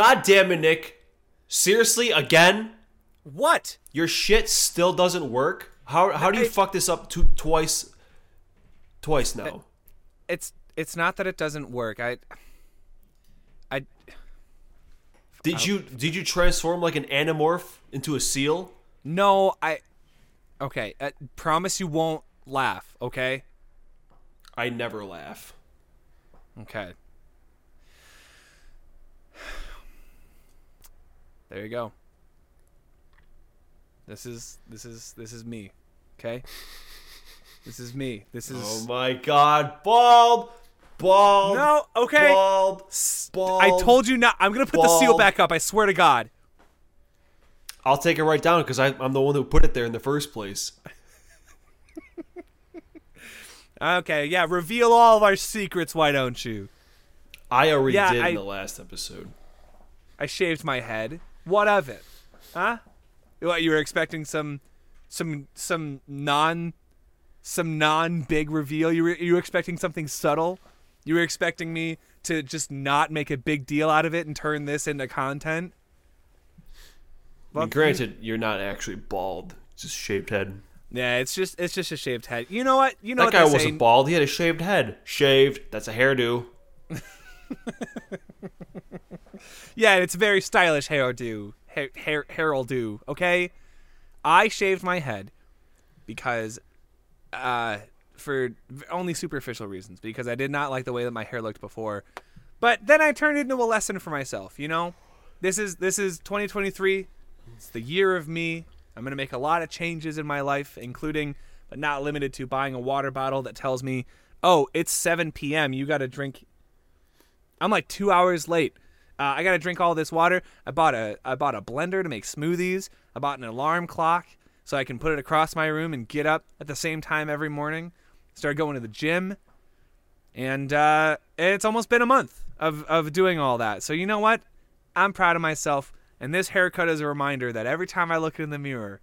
God damn it, Nick. Seriously, again? What? Your shit still doesn't work? How how do you I- fuck this up two, twice twice now? It's it's not that it doesn't work. I I Did you did you transform like an animorph into a seal? no, I Okay, uh, promise you won't laugh, okay? I never laugh. Okay. There you go. This is this is this is me. Okay? This is me. This is Oh my god, bald, bald. No, okay. Bald, bald. I told you not. I'm going to put the seal back up. I swear to God. I'll take it right down because I'm the one who put it there in the first place. Okay, yeah, reveal all of our secrets, why don't you? I already Yeah, did I- in the last episode. I shaved my head. What of it? Huh? What you were expecting some some some non some non big reveal? You were you were expecting something subtle? You were expecting me to just not make a big deal out of it and turn this into content? I mean, granted, you're not actually bald, just shaved head. Yeah, it's just it's just a shaved head. You know what? You know That what guy wasn't bald. He had a shaved head. Shaved. That's a hairdo. Yeah, it's very stylish hairdo. Hair, hair, hair'll do. Okay, I shaved my head because, uh, for only superficial reasons. Because I did not like the way that my hair looked before. But then I turned it into a lesson for myself. You know, this is this is 2023. It's the year of me. I'm gonna make a lot of changes in my life, including but not limited to buying a water bottle that tells me, "Oh, it's 7 p.m. You got to drink I'm like two hours late. Uh, I gotta drink all this water. I bought a I bought a blender to make smoothies. I bought an alarm clock so I can put it across my room and get up at the same time every morning. Started going to the gym, and uh, it's almost been a month of of doing all that. So you know what? I'm proud of myself, and this haircut is a reminder that every time I look in the mirror,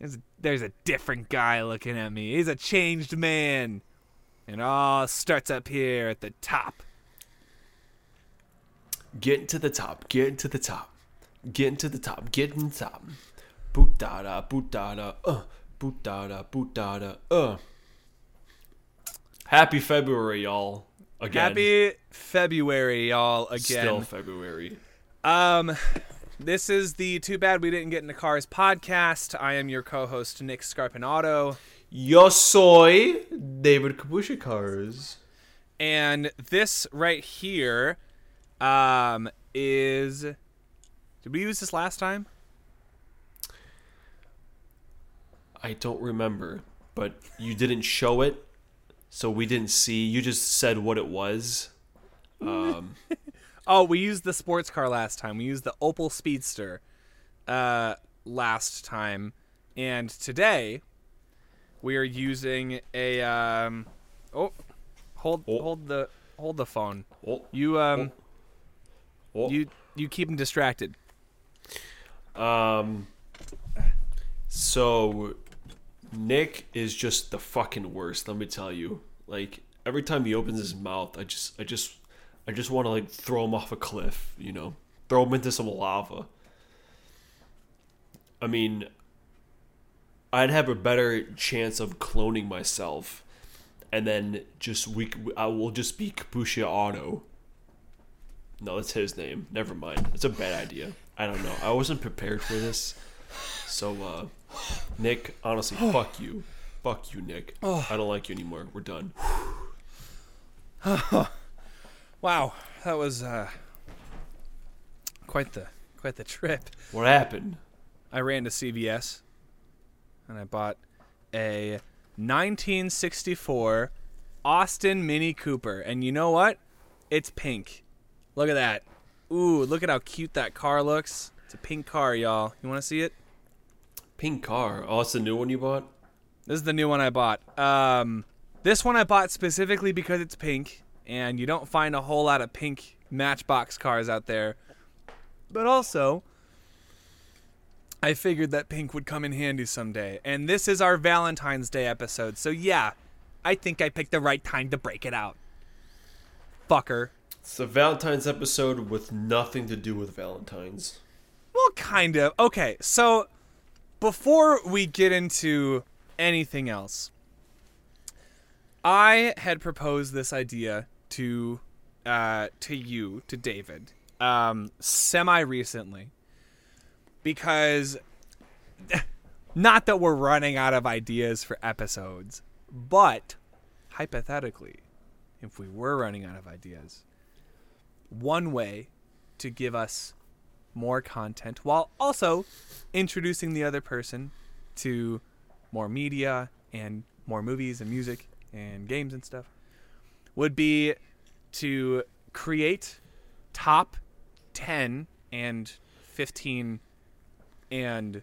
there's there's a different guy looking at me. He's a changed man, and all starts up here at the top. Getting to the top. Getting to the top. Getting to the top. Getting to the top. Boot da da, boot da da, uh. boot da da, boot da da, uh. Happy February, y'all. Again. Happy February, y'all! Again, Still February. um, this is the Too Bad We Didn't Get Into Cars podcast. I am your co-host Nick Scarpinato, Yo soy David Kabushikars. and this right here, um, is. Did we use this last time? I don't remember, but you didn't show it, so we didn't see. You just said what it was. Um, Oh, we used the sports car last time. We used the Opel Speedster uh, last time, and today we are using a. Um, oh, hold Oh. hold the hold the phone. oh, You um oh. You you keep him distracted. Um. So, Nick is just the fucking worst. Let me tell you. Like every time he opens his mouth, I just, I just, I just want to like throw him off a cliff. You know, throw him into some lava. I mean, I'd have a better chance of cloning myself, and then just we, I will just be Kapushia Auto. No, that's his name. Never mind. It's a bad idea. I don't know. I wasn't prepared for this. So, uh, Nick, honestly, fuck you. Fuck you, Nick. I don't like you anymore. We're done. Wow, that was uh quite the quite the trip. What happened? I ran to CVS and I bought a 1964 Austin Mini Cooper. And you know what? It's pink. Look at that. Ooh, look at how cute that car looks. It's a pink car, y'all. You want to see it? Pink car. Oh, it's the new one you bought? This is the new one I bought. Um, this one I bought specifically because it's pink, and you don't find a whole lot of pink Matchbox cars out there. But also, I figured that pink would come in handy someday. And this is our Valentine's Day episode, so yeah, I think I picked the right time to break it out. Fucker. It's a Valentine's episode with nothing to do with Valentine's. Well, kind of. Okay, so before we get into anything else, I had proposed this idea to uh, to you, to David, um, semi recently, because not that we're running out of ideas for episodes, but hypothetically, if we were running out of ideas, one way to give us more content while also introducing the other person to more media and more movies and music and games and stuff would be to create top 10 and 15 and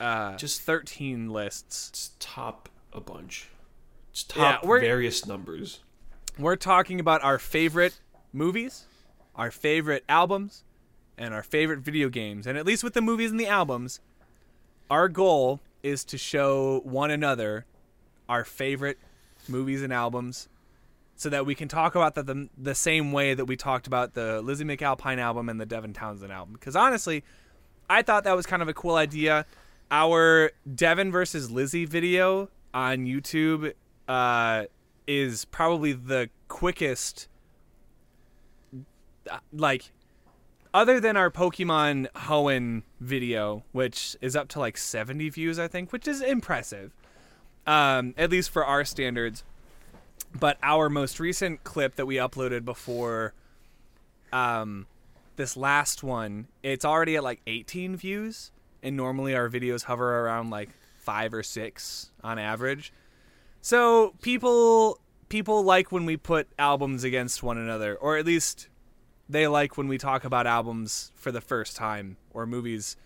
uh, Just- 13 lists. Just top a bunch. Just Yeah, top we're- various numbers. We're talking about our favorite movies, our favorite albums, and our favorite video games. And at least with the movies and the albums, our goal is to show one another our favorite movies and albums so that we can talk about the, the, same way that we talked about the Lizzie McAlpine album and the Devin Townsend album. Because honestly, I thought that was kind of a cool idea. Our Devin versus Lizzie video on YouTube uh, is probably the quickest, like, other than our Pokemon Hoenn video, which is up to like 70 views, I think, which is impressive, um, at least for our standards. But our most recent clip that we uploaded before um, this last one, it's already at like 18 views, and normally our videos hover around like five or six on average. So people people like when we put albums against one another, or at least they like when we talk about albums for the first time or movies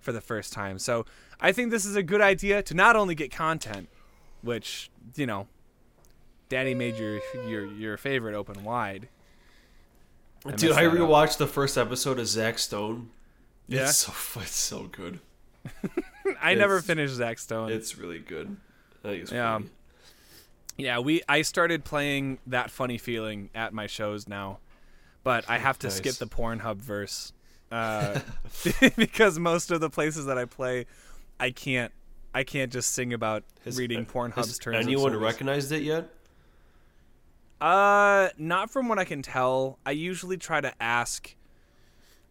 for the first time. So I think this is a good idea to not only get content, which you know, Daddy made your your your favorite open wide. I Dude, I that up. rewatched the first episode of Zach Stone. Yeah? It's so it's so good. I never finished Zach Stone. It's really good. It's Yeah. funny. Yeah, we I started playing that funny feeling at my shows now, but I have to skip the Pornhub verse uh, because most of the places that I play, I can't I can't just sing about Has- reading has Pornhub's terms. anyone recognized it yet? Uh, not from what I can tell. I usually try to ask.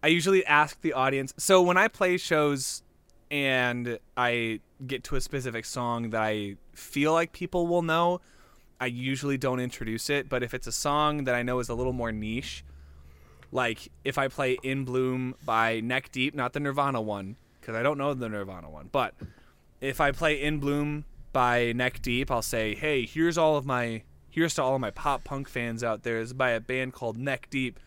I usually ask the audience. So when I play shows and I get to a specific song that I feel like people will know, I usually don't introduce it. But if it's a song that I know is a little more niche, like if I play "In Bloom" by Neck Deep, not the Nirvana one, because I don't know the Nirvana one, but if I play "In Bloom" by Neck Deep, I'll say, "Hey, here's all of my here's to all of my pop punk fans out there. It's by a band called Neck Deep."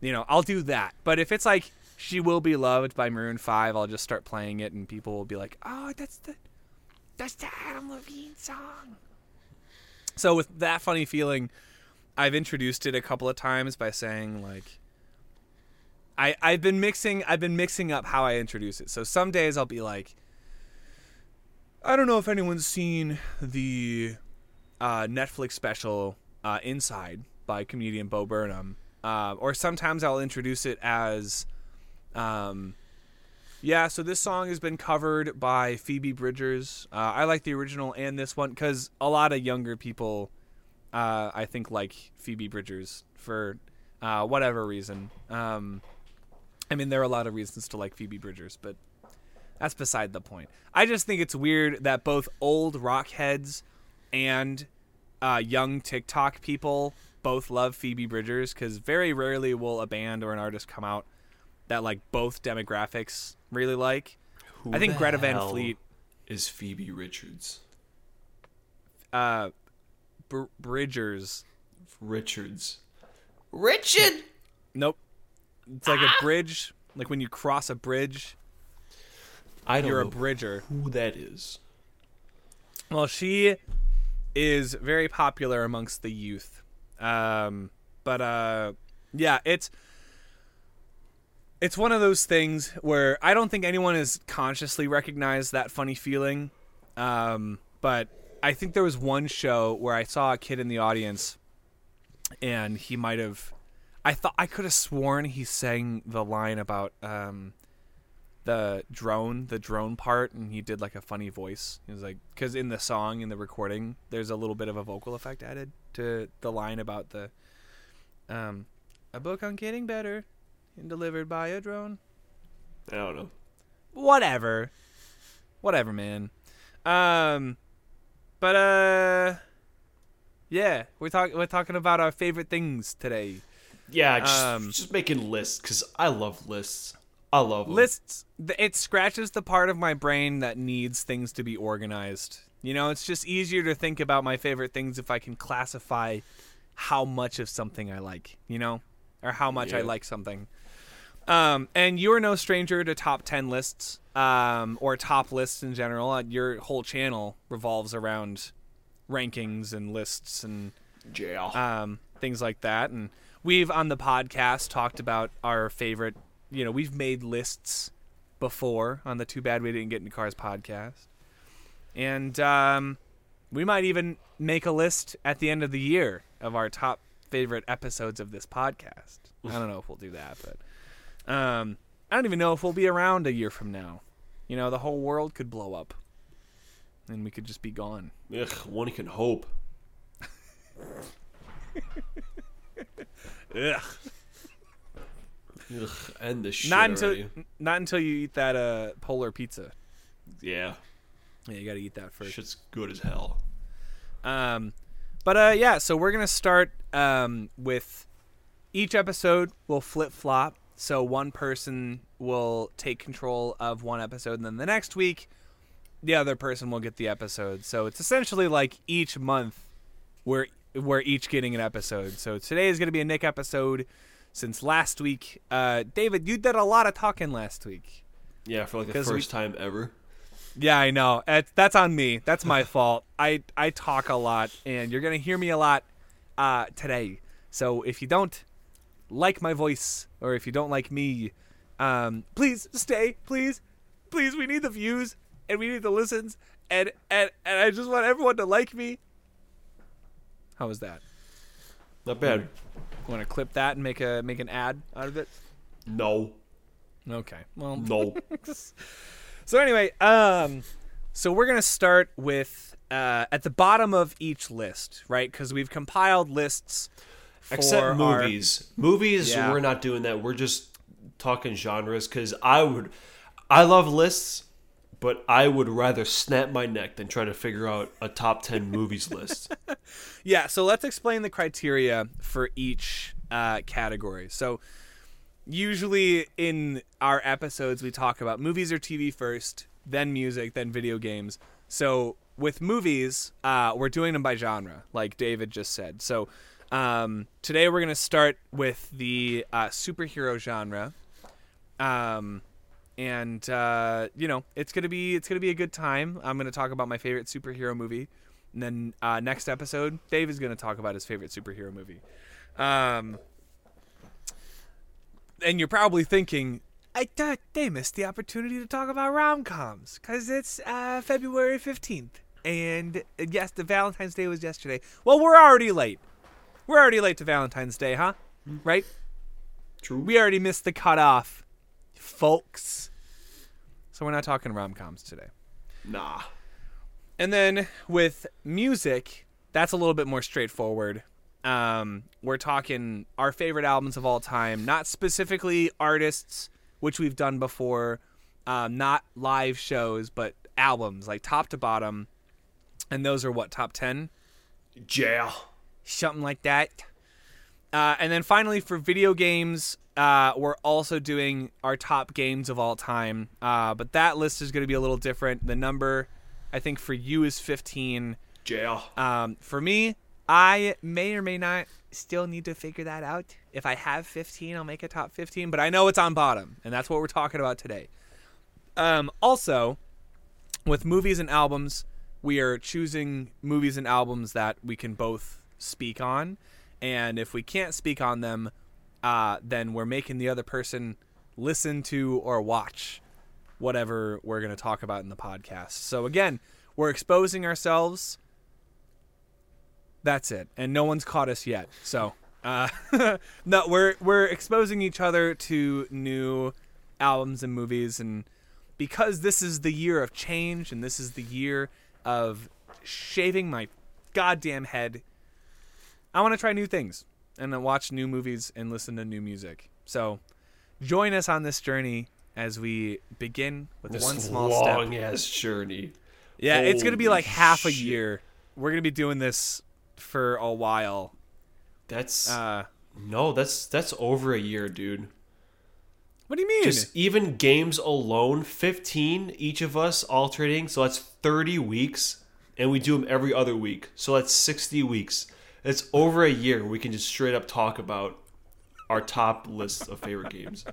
You know, I'll do that. But if it's like "She Will Be Loved" by Maroon Five, I'll just start playing it, and people will be like, "Oh, that's the that's the Adam Levine song." So with that funny feeling, I've introduced it a couple of times by saying like. I, I've been mixing I've been mixing up how I introduce it. So some days I'll be like, I don't know if anyone's seen the uh, Netflix special uh, Inside by comedian Bo Burnham. Uh, or sometimes I'll introduce it as, um, yeah, so this song has been covered by Phoebe Bridgers. Uh, I like the original and this one because a lot of younger people, uh, I think, like Phoebe Bridgers for uh, whatever reason. Um, I mean, there are a lot of reasons to like Phoebe Bridgers, but that's beside the point. I just think it's weird that both old rock heads and uh, young TikTok people both love Phoebe Bridgers because very rarely will a band or an artist come out that like both demographics really like. Who I think the Greta Van hell Fleet, is Phoebe Richards. uh, Br- Bridgers. Richards. Richard. Nope. It's like a bridge, like when you cross a bridge, I don't you're a know bridger. who that is. Well, she is very popular amongst the youth. Um, but uh, yeah, it's it's one of those things where I don't think anyone has consciously recognized that funny feeling. Um, but I think there was one show where I saw a kid in the audience, and he might have. I thought I could have sworn he sang the line about um, the drone, the drone part, and he did like a funny voice. He was like, because in the song, in the recording, there's a little bit of a vocal effect added to the line about the um, a book on getting better and delivered by a drone. I don't know. Whatever, whatever, man. Um, but uh, yeah, we're talking we're talking about our favorite things today. Yeah, just, Um, just making lists because I love lists. I love 'em. lists it scratches the part of my brain that needs things to be organized you know it's just easier to think about my favorite things if i can classify how much of something i like you know or how much i like something um, and you're no stranger to top 10 lists um, or top lists in general Uh, your whole channel revolves around rankings and lists and Yeah. um, things like that. And we've on the podcast talked about our favorite. You know, we've made lists before on the Too Bad We Didn't Get into Cars podcast, and um, we might even make a list at the end of the year of our top favorite episodes of this podcast. I don't know if we'll do that, but um, I don't even know if we'll be around a year from now. You know, the whole world could blow up, and we could just be gone. Ugh, one can hope. Ugh. Ugh, end this shit not until already. not until you eat that uh polar pizza. Yeah, Yeah, you got to eat that first. shit's good as hell. Um, but uh, yeah, so we're gonna start um with each episode will flip flop. So one person will take control of one episode, and then the next week, the other person will get the episode. So it's essentially like each month we're we're each getting an episode. So today is gonna be a Nick episode. Since last week, uh, David, you did a lot of talking last week. Yeah, for like the 'Cause we- first time ever. Yeah, I know. That's on me. That's my fault. I I talk a lot, and you're gonna hear me a lot uh, today. So if you don't like my voice, or if you don't like me, um, please stay. Please, please. We need the views, and we need the listens, and and and I just want everyone to like me. How was that? Not bad. Want to clip that and make a make an ad out of it? No, Okay. Well, no. So anyway, um, so we're gonna start with uh, at the bottom of each list, right? Because we've compiled lists. For Except our- movies. Movies, Yeah. we're not doing that. We're just talking genres because I would, I love lists, but I would rather snap my neck than try to figure out a top ten movies list. yeah. So let's explain the criteria for each uh, category. So usually in our episodes, we talk about movies or TV first, then music, then video games. So with movies, uh, we're doing them by genre, like David just said. So um, today we're gonna start with the uh, superhero genre, um, and uh, you know it's gonna be it's gonna be a good time. I'm gonna talk about my favorite superhero movie, and then uh, next episode, Dave is gonna talk about his favorite superhero movie. Um, and you're probably thinking, I thought they missed the opportunity to talk about rom coms because it's uh, February 15th. And uh, yes, the Valentine's Day was yesterday. Well, we're already late. We're already late to Valentine's Day, huh? Right? True. We already missed the cutoff, folks. So we're not talking rom coms today. Nah. And then with music, that's a little bit more straightforward. Um, we're talking our favorite albums of all time, not specifically artists, which we've done before, um, not live shows, but albums, like top to bottom. And those are what, top 10? Yeah. Something like that. Uh, and then finally, for video games, uh, we're also doing our top games of all time. Uh, but that list is going to be a little different. The number, I think, for you is 15. Jail. Um, for me, I may or may not still need to figure that out. If I have 15, I'll make a top 15, but I know it's on bottom, and that's what we're talking about today. Um, also, with movies and albums, we are choosing movies and albums that we can both speak on, and if we can't speak on them, uh, then we're making the other person listen to or watch whatever we're going to talk about in the podcast. So again, we're exposing ourselves. That's it. And no one's caught us yet. So Uh, no, we're we're exposing each other to new albums and movies, and because this is the year of change, and this is the year of shaving my goddamn head, I want to try new things and then watch new movies and listen to new music. So, join us on this journey as we begin with This one small step. long ass journey. Yeah, it's gonna be like half a year. We're gonna be doing this for a while. That's Uh, no, that's that's over a year, dude. what do you mean? Just even games alone, fifteen each of us alternating, so that's thirty weeks, and we do them every other week, so that's sixty weeks. It's over a year. We can just straight up talk about our top list of favorite games.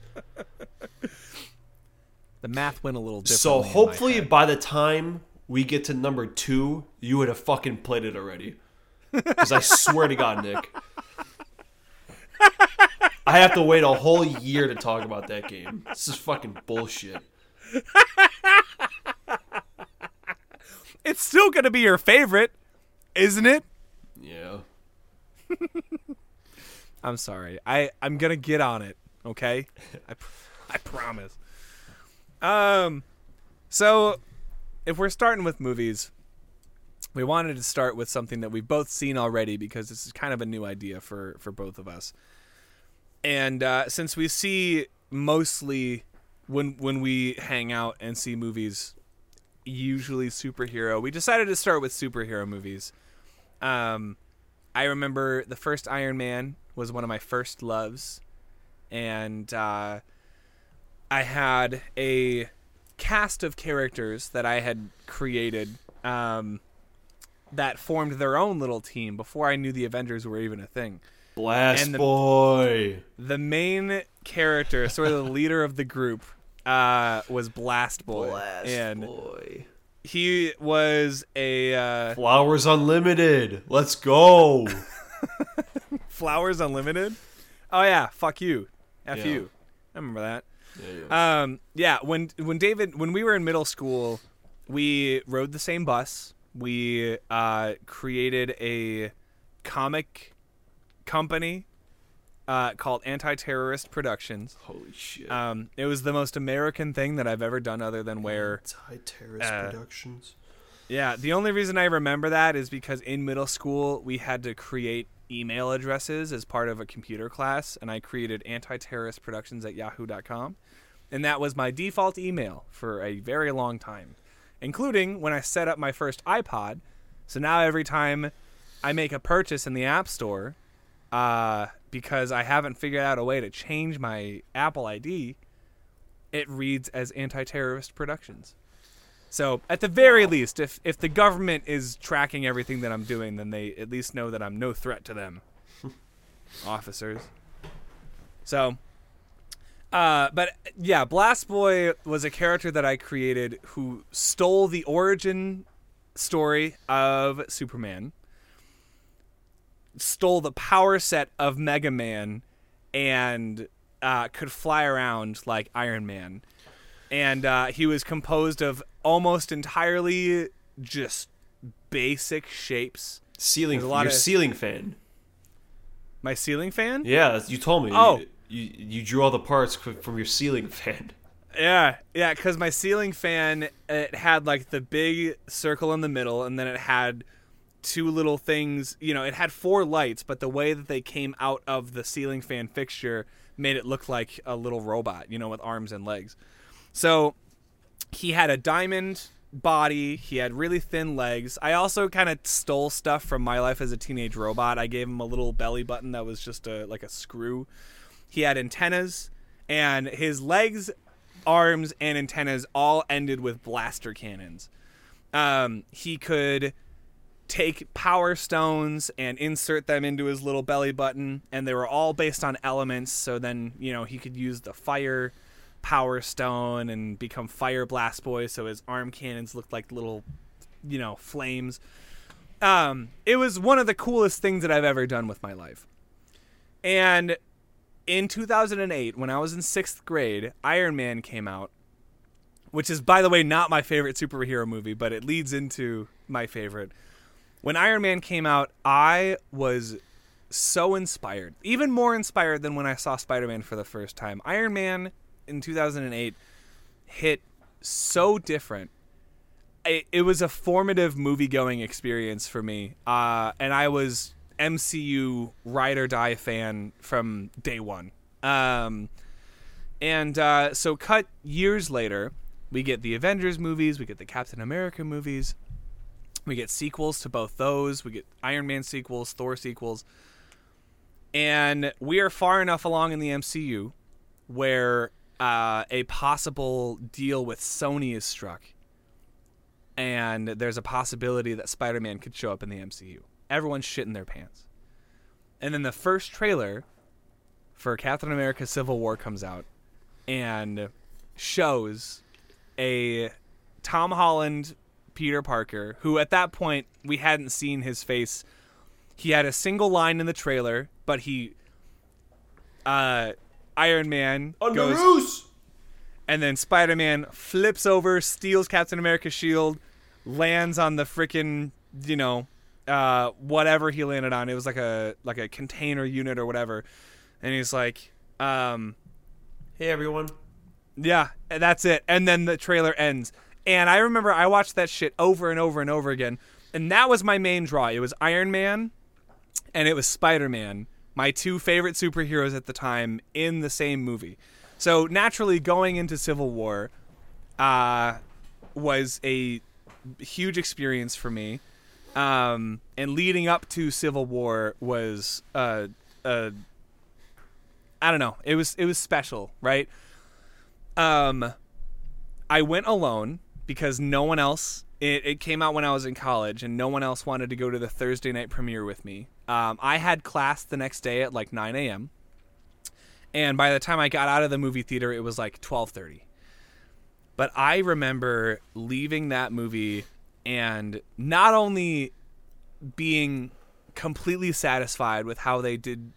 the math went a little different. So hopefully by the time we get to number two, you would have fucking played it already. Because I swear to God, Nick, I have to wait a whole year to talk about that game. This is fucking bullshit. it's still gonna be your favorite, isn't it? Yeah. I'm sorry. I I'm gonna get on it. Okay, I I promise. Um, so if we're starting with movies, we wanted to start with something that we've both seen already because this is kind of a new idea for for both of us. And uh, since we see mostly when when we hang out and see movies, usually superhero, we decided to start with superhero movies. Um, I remember the first Iron Man was one of my first loves, and uh, I had a cast of characters that I had created um, that formed their own little team before I knew the Avengers were even a thing. Blast And the- Boy. The main character, sort of the leader of the group, uh, was Blast Boy, and Boy. He was a uh, Flowers Unlimited. Let's go. Flowers Unlimited. Oh yeah, fuck you, f Yeah. you. I remember that. Yeah, yeah. Um, yeah, when when David when we were in middle school, we rode the same bus. We uh, created a comic company uh, called Anti-Terrorist Productions. Holy shit. Um, it was the most American thing that I've ever done, other than wear. High Terrace uh, Productions. Yeah, the only reason I remember that is because in middle school we had to create email addresses as part of a computer class, and I created anti-terrorist productions at yahoo.com. And that was my default email for a very long time, including when I set up my first iPod. So now every time I make a purchase in the App Store, uh, because I haven't figured out a way to change my Apple ID, it reads as anti-terrorist productions. So at the very least, if if the government is tracking everything that I'm doing, then they at least know that I'm no threat to them, officers. So, uh, but yeah, Blast Boy was a character that I created who stole the origin story of Superman, stole the power set of Mega Man, and uh, could fly around like Iron Man and uh, he was composed of almost entirely just basic shapes. Ceiling. There's a lot a of- ceiling fan. My ceiling fan? Yeah, you told me. Oh. You, you, you drew all the parts from your ceiling fan. Yeah, yeah, because my ceiling fan it had like the big circle in the middle, and then it had two little things. You know, it had four lights, but the way that they came out of the ceiling fan fixture made it look like a little robot. You know, with arms and legs. So he had a diamond body. He had really thin legs. I also kind of stole stuff from my life as a teenage robot. I gave him a little belly button that was just a like a screw. He had antennas, and his legs, arms, and antennas all ended with blaster cannons. Um, he could take power stones and insert them into his little belly button, and they were all based on elements. So then, you know, he could use the fire power stone and become fire blast boy. So his arm cannons looked like little, you know, flames. Um, it was one of the coolest things that I've ever done with my life. And in 2008, when I was in sixth grade, Iron Man came out, which is, by the way, not my favorite superhero movie, but it leads into my favorite. When Iron Man came out, I was so inspired, even more inspired than when I saw Spider Man for the first time. Iron Man in 2008 hit so different. It, it was a formative movie going experience for me. Uh, and I was MCU ride or die fan from day one. Um, and uh, so, cut years later, we get the Avengers movies, we get the Captain America movies, we get sequels to both those, we get Iron Man sequels, Thor sequels. And we are far enough along in the MCU where uh, a possible deal with Sony is struck. And there's a possibility that Spider Man could show up in the MCU. Everyone's shitting their pants. And then the first trailer for Captain America Civil War comes out and shows a Tom Holland Peter Parker, who at that point we hadn't seen his face. He had a single line in the trailer, but he uh Iron Man goes and then Spider Man flips over, steals Captain America's shield, lands on the freaking, you know, uh, whatever he landed on. It was like a like a container unit or whatever, and he's like, um, Hey everyone. yeah, that's it. And then the trailer ends. And I remember I watched that shit over and over and over again. And that was my main draw. It was Iron Man and it was Spider Man, my two favorite superheroes at the time in the same movie. So naturally, going into Civil War uh, was a huge experience for me. Um, and leading up to Civil War was uh, uh, I don't know. It was it was special, right? Um, I went alone because no one else. It, it came out when I was in college, and no one else wanted to go to the Thursday night premiere with me. Um, I had class the next day at like 9 a.m. And by the time I got out of the movie theater, it was like 12:30. But I remember leaving that movie and not only being completely satisfied with how they did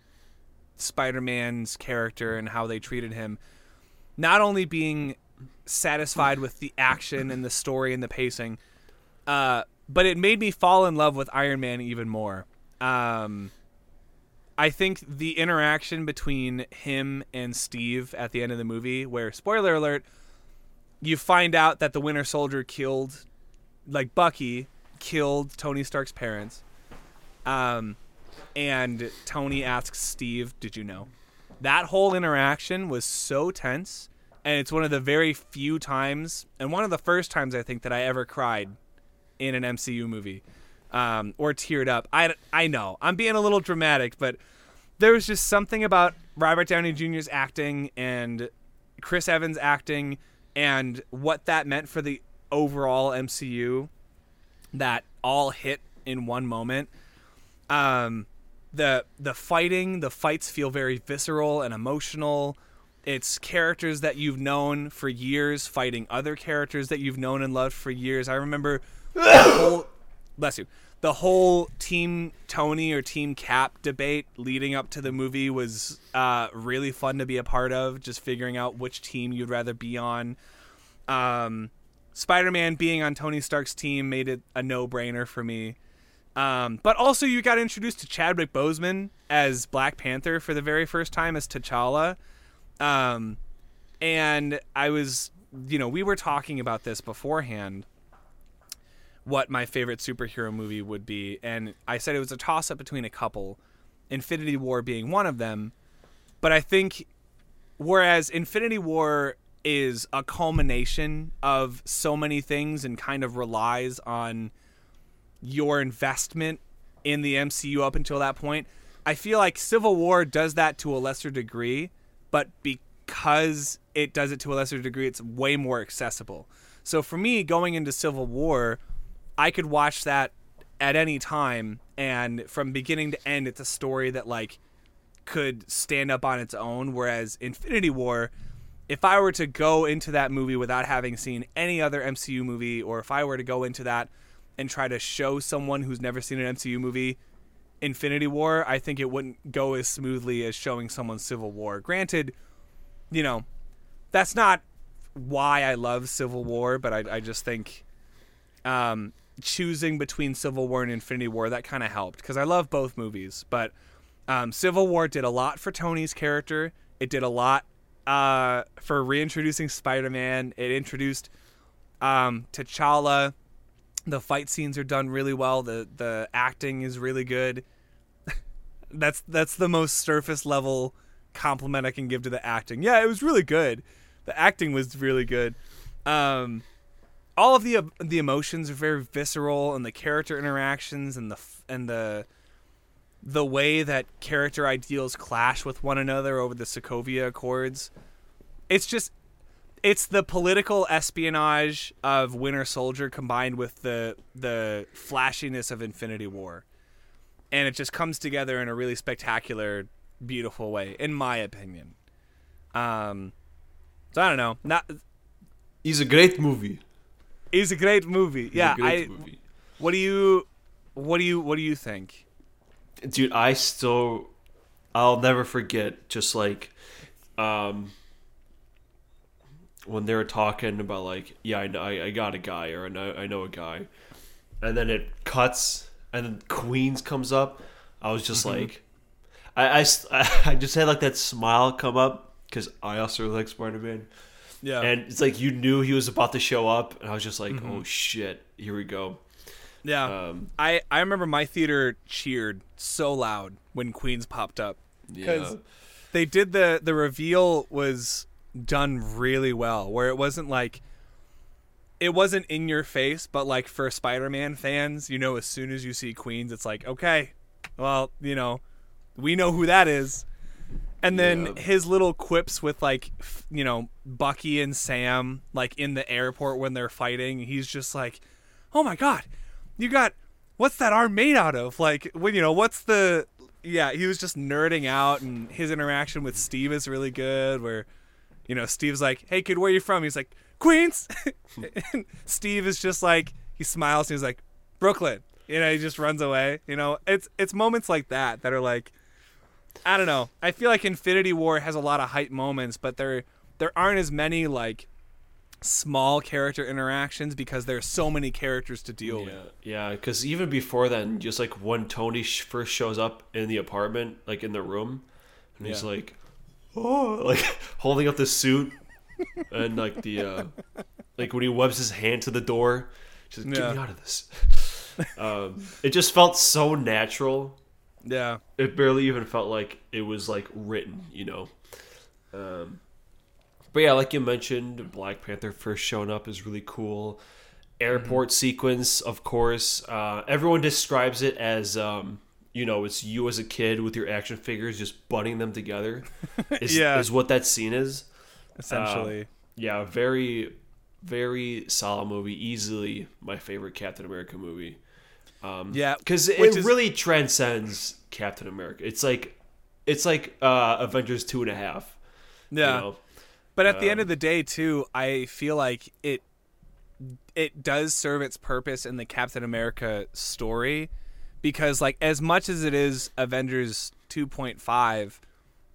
Spider-Man's character and how they treated him, not only being satisfied with the action and the story and the pacing, uh, but it made me fall in love with Iron Man even more. Um, I think the interaction between him and Steve at the end of the movie, where spoiler alert, you find out that the Winter Soldier killed, like Bucky, killed Tony Stark's parents. Um, and Tony asks Steve, "Did you know?" That whole interaction was so tense, and it's one of the very few times, and one of the first times I think that I ever cried in an MCU movie, um, or teared up. I I know I'm being a little dramatic, but there was just something about Robert Downey Jr.'s acting and Chris Evans' acting and what that meant for the overall MCU that all hit in one moment. Um, the the fighting, the fights feel very visceral and emotional. It's characters that you've known for years fighting other characters that you've known and loved for years. I remember the whole bless you. The whole Team Tony or Team Cap debate leading up to the movie was uh, really fun to be a part of. Just figuring out which team you'd rather be on. Um, Spider-Man being on Tony Stark's team made it a no-brainer for me. Um, but also, you got introduced to Chadwick Boseman as Black Panther for the very first time as T'Challa. Um, and I was, you know, we were talking about this beforehand. What my favorite superhero movie would be, and I said it was a toss-up between a couple, Infinity War being one of them. But I think, whereas Infinity War is a culmination of so many things and kind of relies on your investment in the MCU up until that point. I feel like Civil War does that to a lesser degree, but because it does it to a lesser degree, it's way more accessible. So for me, going into Civil War, I could watch that at any time, and from beginning to end, it's a story that like could stand up on its own. Whereas Infinity War, if I were to go into that movie without having seen any other MCU movie, or if I were to go into that and try to show someone who's never seen an MCU movie Infinity War, I think it wouldn't go as smoothly as showing someone Civil War. Granted, you know, that's not why I love Civil War, but I, I just think um, choosing between Civil War and Infinity War that kind of helped because I love both movies. But Um, Civil War did a lot for Tony's character. It did a lot uh, for reintroducing Spider-Man. It introduced um, T'Challa. The fight scenes are done really well. The the acting is really good. that's that's the most surface level compliment I can give to the acting. Yeah, it was really good. The acting was really good. Um, all of the the emotions are very visceral, and the character interactions and the and the the way that character ideals clash with one another over the Sokovia Accords. It's just it's the political espionage of Winter Soldier combined with the the flashiness of Infinity War. And it just comes together in a really spectacular, beautiful way, in my opinion. Um so I don't know. Not He's a great movie. It's a great movie. He's yeah, a great I movie. what do you what do you what do you think? dude i still i'll never forget just like um when they were talking about like yeah i know i, got a guy or I know, I know a guy. And then it cuts and then queens comes up. I was just like I, I, I just had like that smile come up because i also like spider-man. Yeah. and it's like you knew he was about to show up and i was just like oh shit here we go. Yeah. um I I remember my theater cheered so loud when Queens popped up. yeah. They did the the reveal was done really well where it wasn't like it wasn't in your face but like for spider-man fans you know as soon as you see queens it's like okay well you know we know who that is and then Yeah. his little quips with like you know bucky and sam like in the airport when they're fighting he's just like oh my god you got what's that arm made out of like when you know what's the yeah he was just nerding out and his interaction with steve is really good where you know steve's like hey kid where are you from? He's like queens. And steve is just like he smiles and he's like brooklyn. You know he just runs away. You know it's it's moments like that that are like i don't know. I feel like infinity war has a lot of hype moments but there there aren't as many like small character interactions because there's so many characters to deal with. Yeah, yeah. Because even before then, just like when Tony sh- first shows up in the apartment, like in the room, and he's like, "Oh," like holding up the suit, and like the, uh like when he webs his hand to the door, she's like, "Get me out of this." um, it just felt so natural. yeah It barely even felt like it was like written, you know. Um, but yeah, like you mentioned, Black Panther first showing up is really cool. Airport sequence, of course. Uh, everyone describes it as, um, you know, it's you as a kid with your action figures just butting them together. Is, Yeah. is what that scene is. essentially Yeah, very, very solid movie. Easily my favorite Captain America movie. Um, Yeah, because it really transcends Captain America. It's like, it's like uh, Avengers two and a half. yeah You know? But at the end Um, of the day, too, I feel like it it does serve its purpose in the Captain America story because, like, as much as it is Avengers 2.5,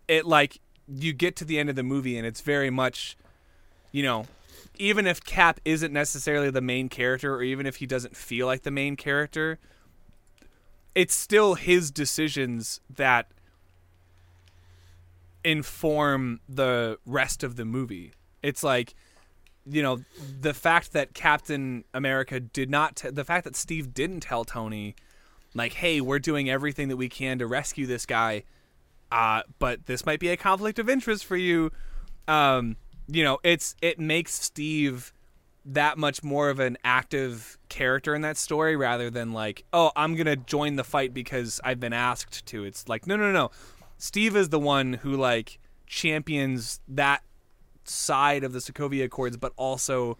it like you get to the end of the movie and it's very much, you know, even if Cap isn't necessarily the main character or even if he doesn't feel like the main character, it's still his decisions that inform the rest of the movie. It's like, you know, the fact that Captain America did not, t- the fact that Steve didn't tell Tony, like, hey, we're doing everything that we can to rescue this guy, uh, but this might be a conflict of interest for you. Um, you know, it's it makes Steve that much more of an active character in that story rather than like, oh, I'm gonna join the fight because I've been asked to. It's like, no, no, no. Steve is the one who like champions that side of the Sokovia Accords, but also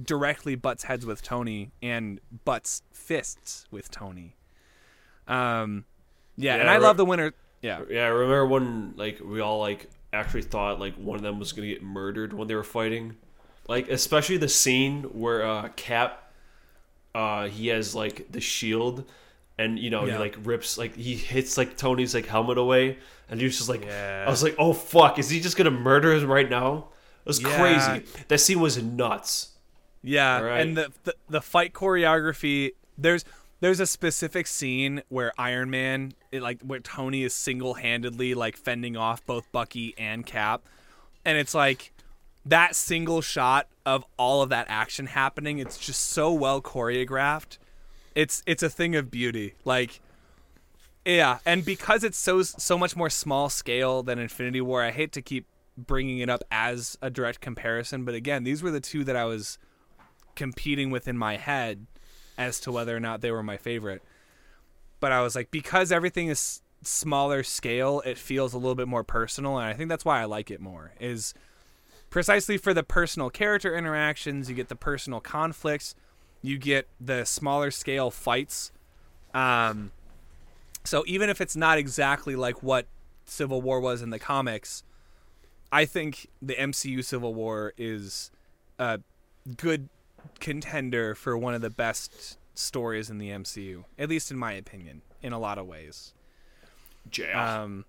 directly butts heads with Tony and butts fists with Tony. Um, yeah, and Yeah, I right. love the winner. Yeah, Yeah, I remember when like we all like actually thought like one of them was gonna get murdered when they were fighting. Like especially the scene where uh Cap uh he has like the shield and you know Yeah. he like rips like he hits like Tony's like helmet away and he was just like Yeah. I was like, Oh fuck, is he just gonna murder him right now? It was Yeah. crazy. That scene was nuts. Yeah, right. and the, the the fight choreography. There's there's a specific scene where Iron Man, it, like where Tony is single-handedly like fending off both Bucky and Cap, and it's like that single shot of all of that action happening. It's just so well choreographed. It's it's a thing of beauty. Like, yeah, and because it's so so much more small scale than Infinity War, I hate to keep bringing it up as a direct comparison, but again, these were the two that I was competing with in my head as to whether or not they were my favorite. But I was like, because everything is smaller scale, it feels a little bit more personal, and I think that's why I like it more. Is precisely for the personal character interactions, you get the personal conflicts, you get the smaller scale fights. Um, so even if it's not exactly like what Civil War was in the comics, I think the MCU Civil War is a good contender for one of the best stories in the MCU, at least in my opinion, in a lot of ways. Yeah. Um,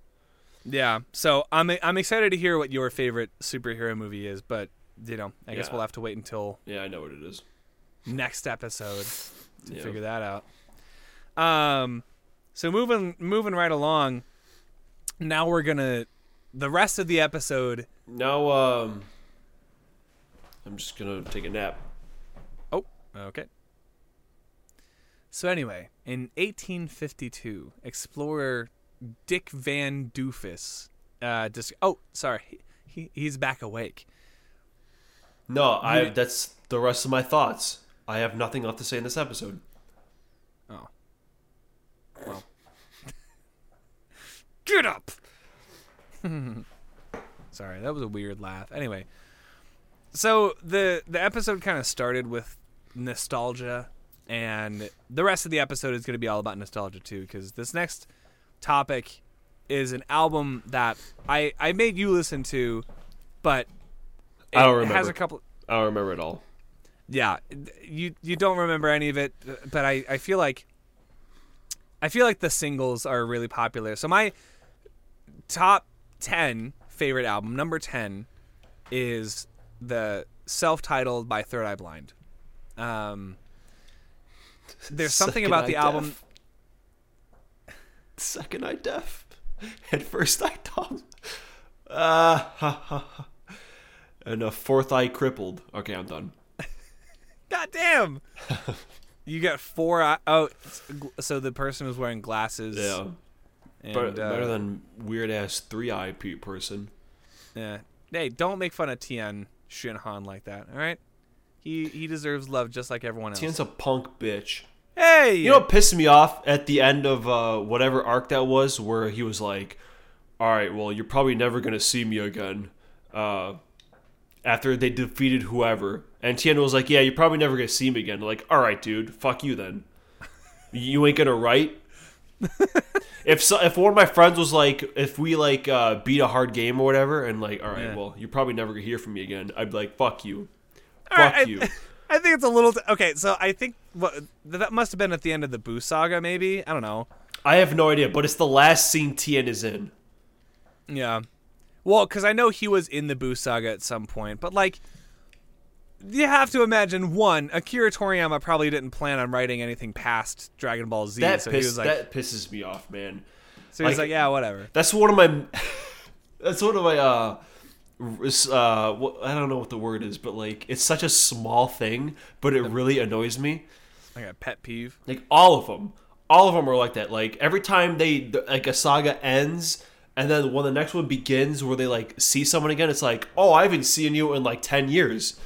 yeah. So I'm I'm excited to hear what your favorite superhero movie is, but you know, I guess we'll have to wait until yeah, I know what it is. next episode to Yeah. figure that out. Um, so moving moving right along. Now we're gonna the rest of the episode. Now, um, I'm just gonna take a nap. Okay. So anyway, in 1852, explorer Dick Van Doofus. Uh, dis- oh, sorry, he, he he's back awake. No, I. That's the rest of my thoughts. I have nothing left to say in this episode. Oh. Well. Get up! Sorry, that was a weird laugh. Anyway, so the the episode kind of started with nostalgia, and the rest of the episode is going to be all about nostalgia too, because this next topic is an album that I I made you listen to, but it I don't remember. has a couple I don't remember it all. yeah you you don't remember any of it but i i feel like i feel like the singles are really popular so my top 10 favorite album number 10 is the self-titled by third eye blind um there's something Second about the Eye album Second eye deaf. And first eye dumb. Uh, ha, ha, ha. and a fourth eye crippled. Okay, I'm done. god damn you got four eye- oh so the person was wearing glasses Yeah. and, But uh, better than weird ass three eye pe- person. Yeah. Hey, don't make fun of Tien Shinhan like that. All right. He he deserves love just like everyone else. Tien's a punk bitch. hey, You know what pissed me off at the end of uh, whatever arc that was, where he was like, "All right, well, you're probably never gonna see me again." Uh, after they defeated whoever, and Tien was like, "Yeah, you're probably never gonna see me again." Like, all right, dude, fuck you then. You ain't gonna write. if so, if one of my friends was like, if we like uh, beat a hard game or whatever, and like, all right, Yeah. well, you're probably never gonna hear from me again. I'd be like, fuck you, fuck right, you. I think it's a little t- okay. So I think what that must have been at the end of the Buu saga, maybe. I don't know. I have no idea, but it's the last scene Tien is in. Yeah. Well, because I know he was in the Buu saga at some point, but like, you have to imagine one, Akira Toriyama probably didn't plan on writing anything past Dragon Ball Z, That so piss, he was like, that pisses me off, man. so he's like- like, yeah, whatever. That's one of my. That's one of my. Uh, uh, I don't know what the word is, but like it's such a small thing, but it really annoys me. Like a pet peeve. Like all of them, all of them are like that. Like every time they like a saga ends, and then when the next one begins, where they like see someone again, it's like, oh, I haven't seen you in like ten years.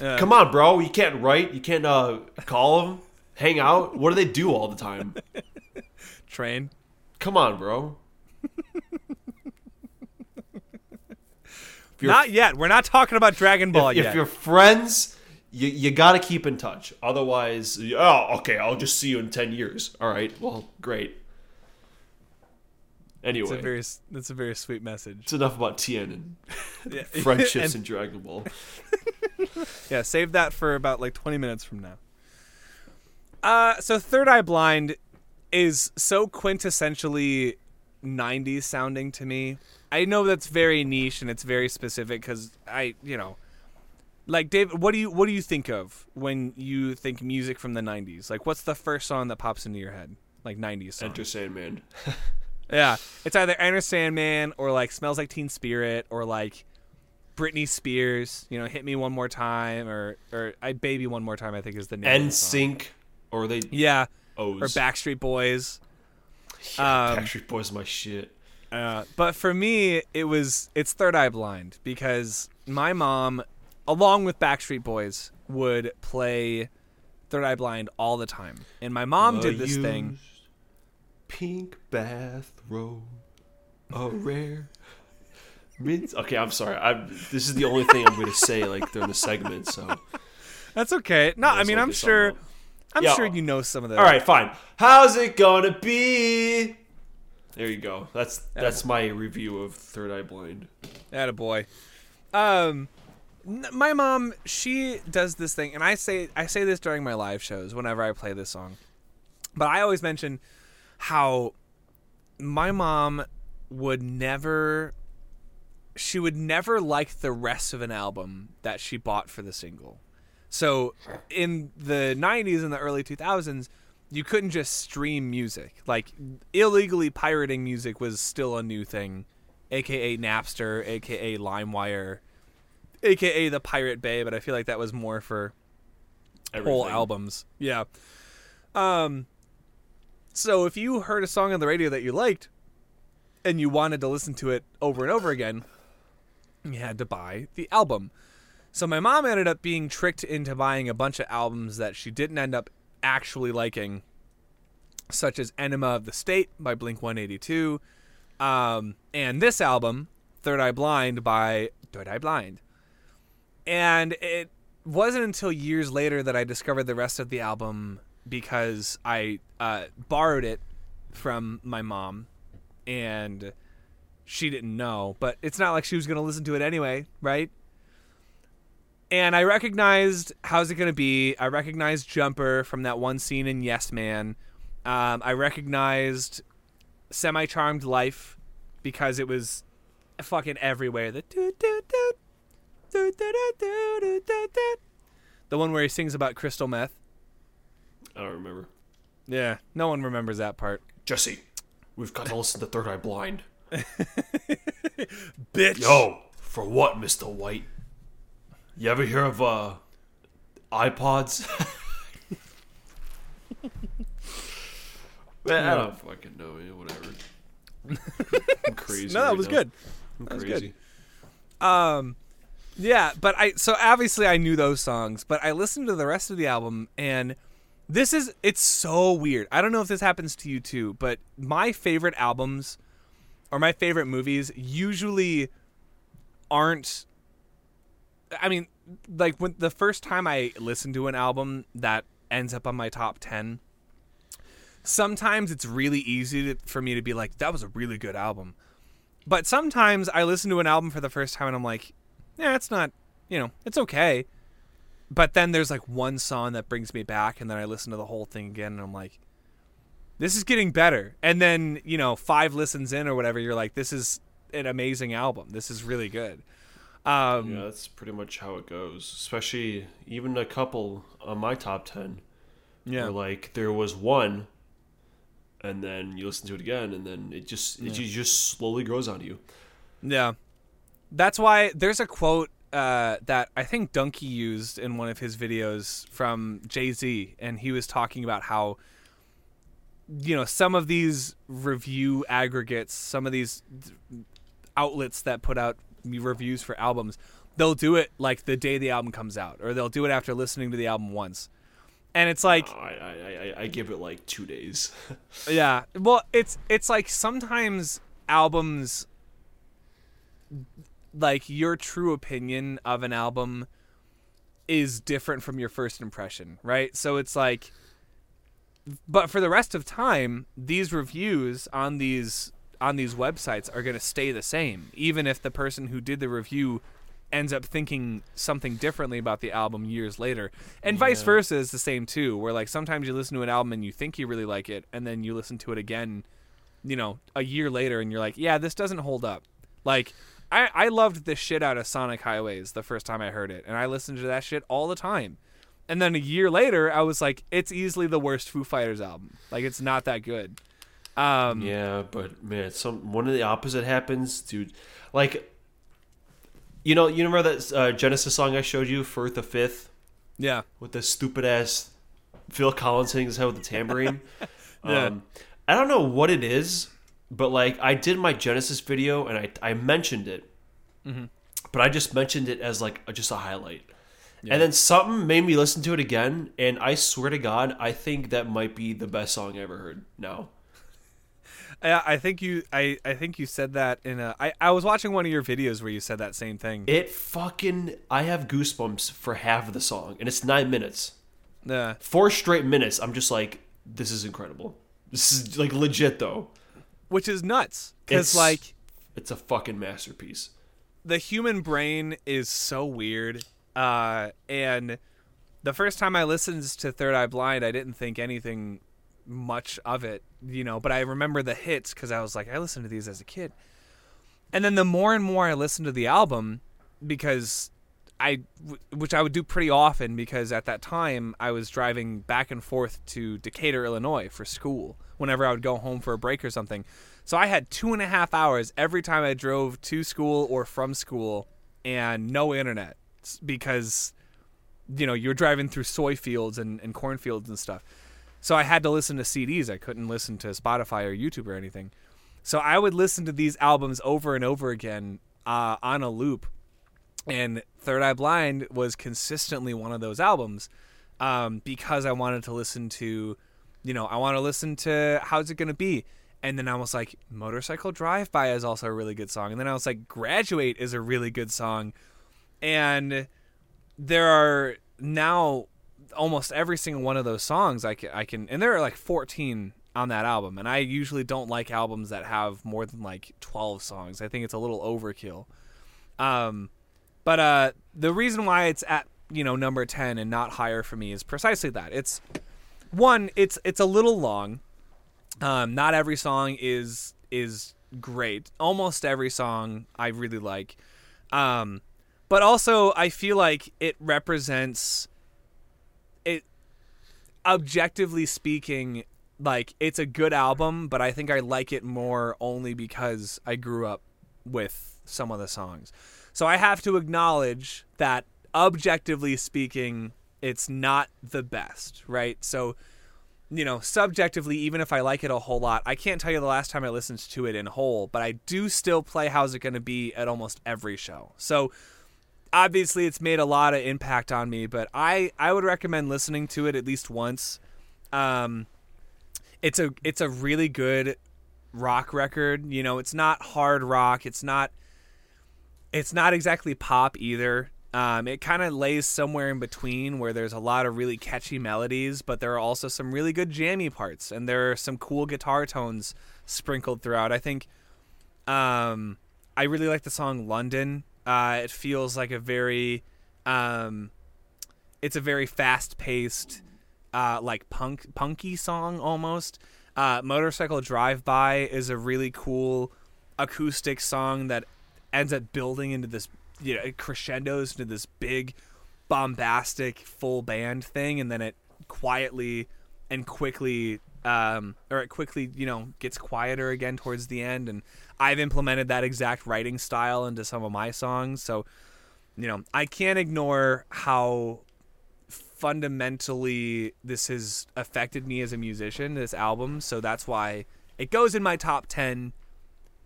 Uh, Come on, bro. You can't write. You can't uh, call them, hang out. What do they do all the time? Train. Come on, bro. If you're- Not yet. We're not talking about Dragon Ball if, yet. if you're friends, you, you got to keep in touch. Otherwise, oh, okay, I'll just see you in 10 years. All right, well, great. Anyway, a very that's a very sweet message. it's enough about Tien Yeah. and friendships And- in Dragon Ball. yeah, save that for about like 20 minutes from now. Uh, so Third Eye Blind is so quintessentially 90s sounding to me. I know that's very niche and it's very specific because I, you know, Like David, what do you what do you think of when you think music from the '90s? Like, what's the first song that pops into your head? Like '90s song. Enter Sandman. Yeah, it's either Enter Sandman or like Smells Like Teen Spirit or like Britney Spears. You know, Hit Me One More Time or or I Baby One More Time. I think is the name. of the song. Sync, or they Yeah, O's. or Backstreet Boys. Yeah, um, Backstreet Boys, my shit. Uh, but for me, it was it's Third Eye Blind because my mom, along with Backstreet Boys, would play Third Eye Blind all the time, and my mom did this thing. Pink bathrobe, a rare. Mint. Okay, I'm sorry. I this is the only thing I'm going to say like during the segment. So That's okay. No, I mean I'm sure. I'm Yeah. sure you know some of that. all right, fine. How's it gonna be? There you go. That's that's my review of Third Eye Blind. a boy. Um, n- my mom, she does this thing, and I say I say this during my live shows whenever I play this song, but I always mention how my mom would never she would never like the rest of an album that she bought for the single. So in the 90s and the early 2000s, you couldn't just stream music. Like illegally pirating music was still a new thing, aka Napster, aka LimeWire, aka the Pirate Bay, but I feel like that was more for whole albums. Yeah. Um so if you heard a song on the radio that you liked and you wanted to listen to it over and over again, you had to buy the album. So my mom ended up being tricked into buying a bunch of albums that she didn't end up actually liking, such as Enema of the State by Blink 182, um, and this album, Third Eye Blind by Third Eye Blind. And it wasn't until years later that I discovered the rest of the album because I uh, borrowed it from my mom and she didn't know, but it's not like she was going to listen to it anyway, right? and I recognized how's it gonna be. I recognized Jumper from that one scene in Yes Man. Um, I recognized Semi Charmed Life because it was fucking everywhere. The the one where he sings about crystal meth. I don't remember. Yeah, no one remembers that part. Jesse, we've got to listen to Third Eye Blind. Bitch. Yo, for what, Mister White? You ever hear of uh iPods? Man, I don't fucking know. Man, whatever. I'm crazy. No, that right was now. good. I'm was crazy. Um, yeah, but I so obviously I knew those songs, but I listened to the rest of the album, and this is it's so weird. I don't know if this happens to you too, but my favorite albums or my favorite movies usually aren't. I mean, like when the first time I listen to an album that ends up on my top ten. Sometimes it's really easy to, for me to be like, that was a really good album. But sometimes I listen to an album for the first time and I'm like, yeah, it's not, you know, it's okay. But then there's like one song that brings me back, and then I listen to the whole thing again, and I'm like, this is getting better. And then, you know, five listens in or whatever, you're like, this is an amazing album. This is really good. Um, Yeah, that's pretty much how it goes. Especially even a couple on my top ten. yeah. Like there was one, and then you listen to it again, and then it just it ju- just slowly grows on you. Yeah. That's why there's a quote uh, that I think Donkey used in one of his videos from Jay Z, and he was talking about how, you know, some of these review aggregates, some of these outlets that put out reviews for albums, they'll do it like the day the album comes out, or they'll do it after listening to the album once. And it's like, oh, I, I, I, I give it like two days. yeah. Well, it's it's like sometimes albums like your true opinion of an album is different from your first impression, right? So it's like but for the rest of time, these reviews on these on these websites are going to stay the same even if the person who did the review ends up thinking something differently about the album years later. And vice versa is the same too, where like sometimes you listen to an album and you think you really like it and then you listen to it again, you know, a year later and you're like, "Yeah, this doesn't hold up." Like I I loved the shit out of Sonic Highways the first time I heard it, and I listened to that shit all the time. And then a year later, I was like, it's easily the worst Foo Fighters album. Like it's not that good. Um, Yeah, but man, some one of the opposite happens, dude. Like, you know, you remember that uh, Genesis song I showed you, "Firth the Fifth, yeah, with the stupid ass Phil Collins hitting his head with the tambourine. Yeah. um, I don't know what it is, but like I did my Genesis video and I I mentioned it, Mm-hmm. but I just mentioned it as like a, just a highlight. And then something made me listen to it again, and I swear to God, I think that might be the best song I ever heard. Now, I, I think you I, I think you said that in a. I, I was watching one of your videos where you said that same thing. it fucking I have goosebumps for half of the song, and it's nine minutes. Yeah. Four straight minutes. I'm just like, this is incredible. This is like legit though. which is nuts because It's- like It's a fucking masterpiece. the human brain is so weird uh and the first time i listened to third eye blind i didn't think anything much of it you know but i remember the hits because i was like i listened to these as a kid. And then the more and more i listened to the album because i which i would do pretty often because at that time i was driving back and forth to decatur illinois for school whenever i would go home for a break or something. So i had two and a half hours every time i drove to school or from school and no internet because you know you're driving through soy fields and, and cornfields and stuff so i had to listen to cds i couldn't listen to spotify or youtube or anything. So i would listen to these albums over and over again uh, on a loop. And third eye blind was consistently one of those albums um, because i wanted to listen to you know i want to listen to how's it gonna be? And then i was like motorcycle drive by is also a really good song. And then i was like graduate is a really good song. And there are now almost every single one of those songs I can, I can and there are like 14 on that album and I usually don't like albums that have more than like 12 songs. I think it's a little overkill. Um but uh the reason why it's at, you know, number 10 and not higher for me is precisely that. It's one, it's it's a little long. Um not every song is is great. Almost every song I really like. Um but also I feel like it represents objectively speaking like it's a good album but I think I like it more only because I grew up with some of the songs. So I have to acknowledge that objectively speaking it's not the best, right? So you know, subjectively, even if I like it a whole lot, I can't tell you the last time I listened to it in whole, but I do still play How's It Gonna Be at almost every show. So obviously it's made a lot of impact on me, but I, I would recommend listening to it at least once. Um, it's a it's a really good rock record. You know, it's not hard rock. It's not it's not exactly pop either. Um, it kind of lays somewhere in between where there's a lot of really catchy melodies, but there are also some really good jammy parts, and there are some cool guitar tones sprinkled throughout. I think um, I really like the song London. Uh, it feels like a very, um, it's a very fast paced, uh, like punk punky song almost. Uh, Motorcycle Drive By is a really cool acoustic song that ends up building into this, you know, it crescendos into this big, bombastic full band thing, and then it quietly and quickly, um, or it quickly, you know, gets quieter again towards the end. And I've implemented that exact writing style into some of my songs, so you know, I can't ignore how fundamentally this has affected me as a musician this album. So that's why it goes in my top 10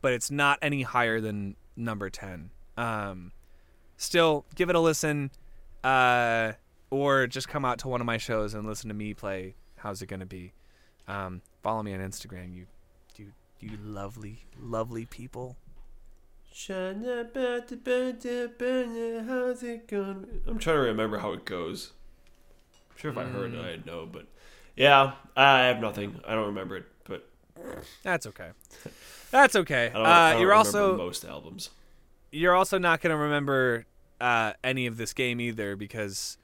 but it's not any higher than number 10 um still give it a listen uh or just come out to one of my shows and listen to me play how's it gonna be um follow me on instagram you you you lovely lovely people How's it going? I'm trying to remember how it goes. I'm sure if I heard it, I'd know, but yeah, I have nothing. I don't remember it, but that's okay that's okay I don't, I uh don't you're also most albums. you're also not going to remember uh, any of this game either because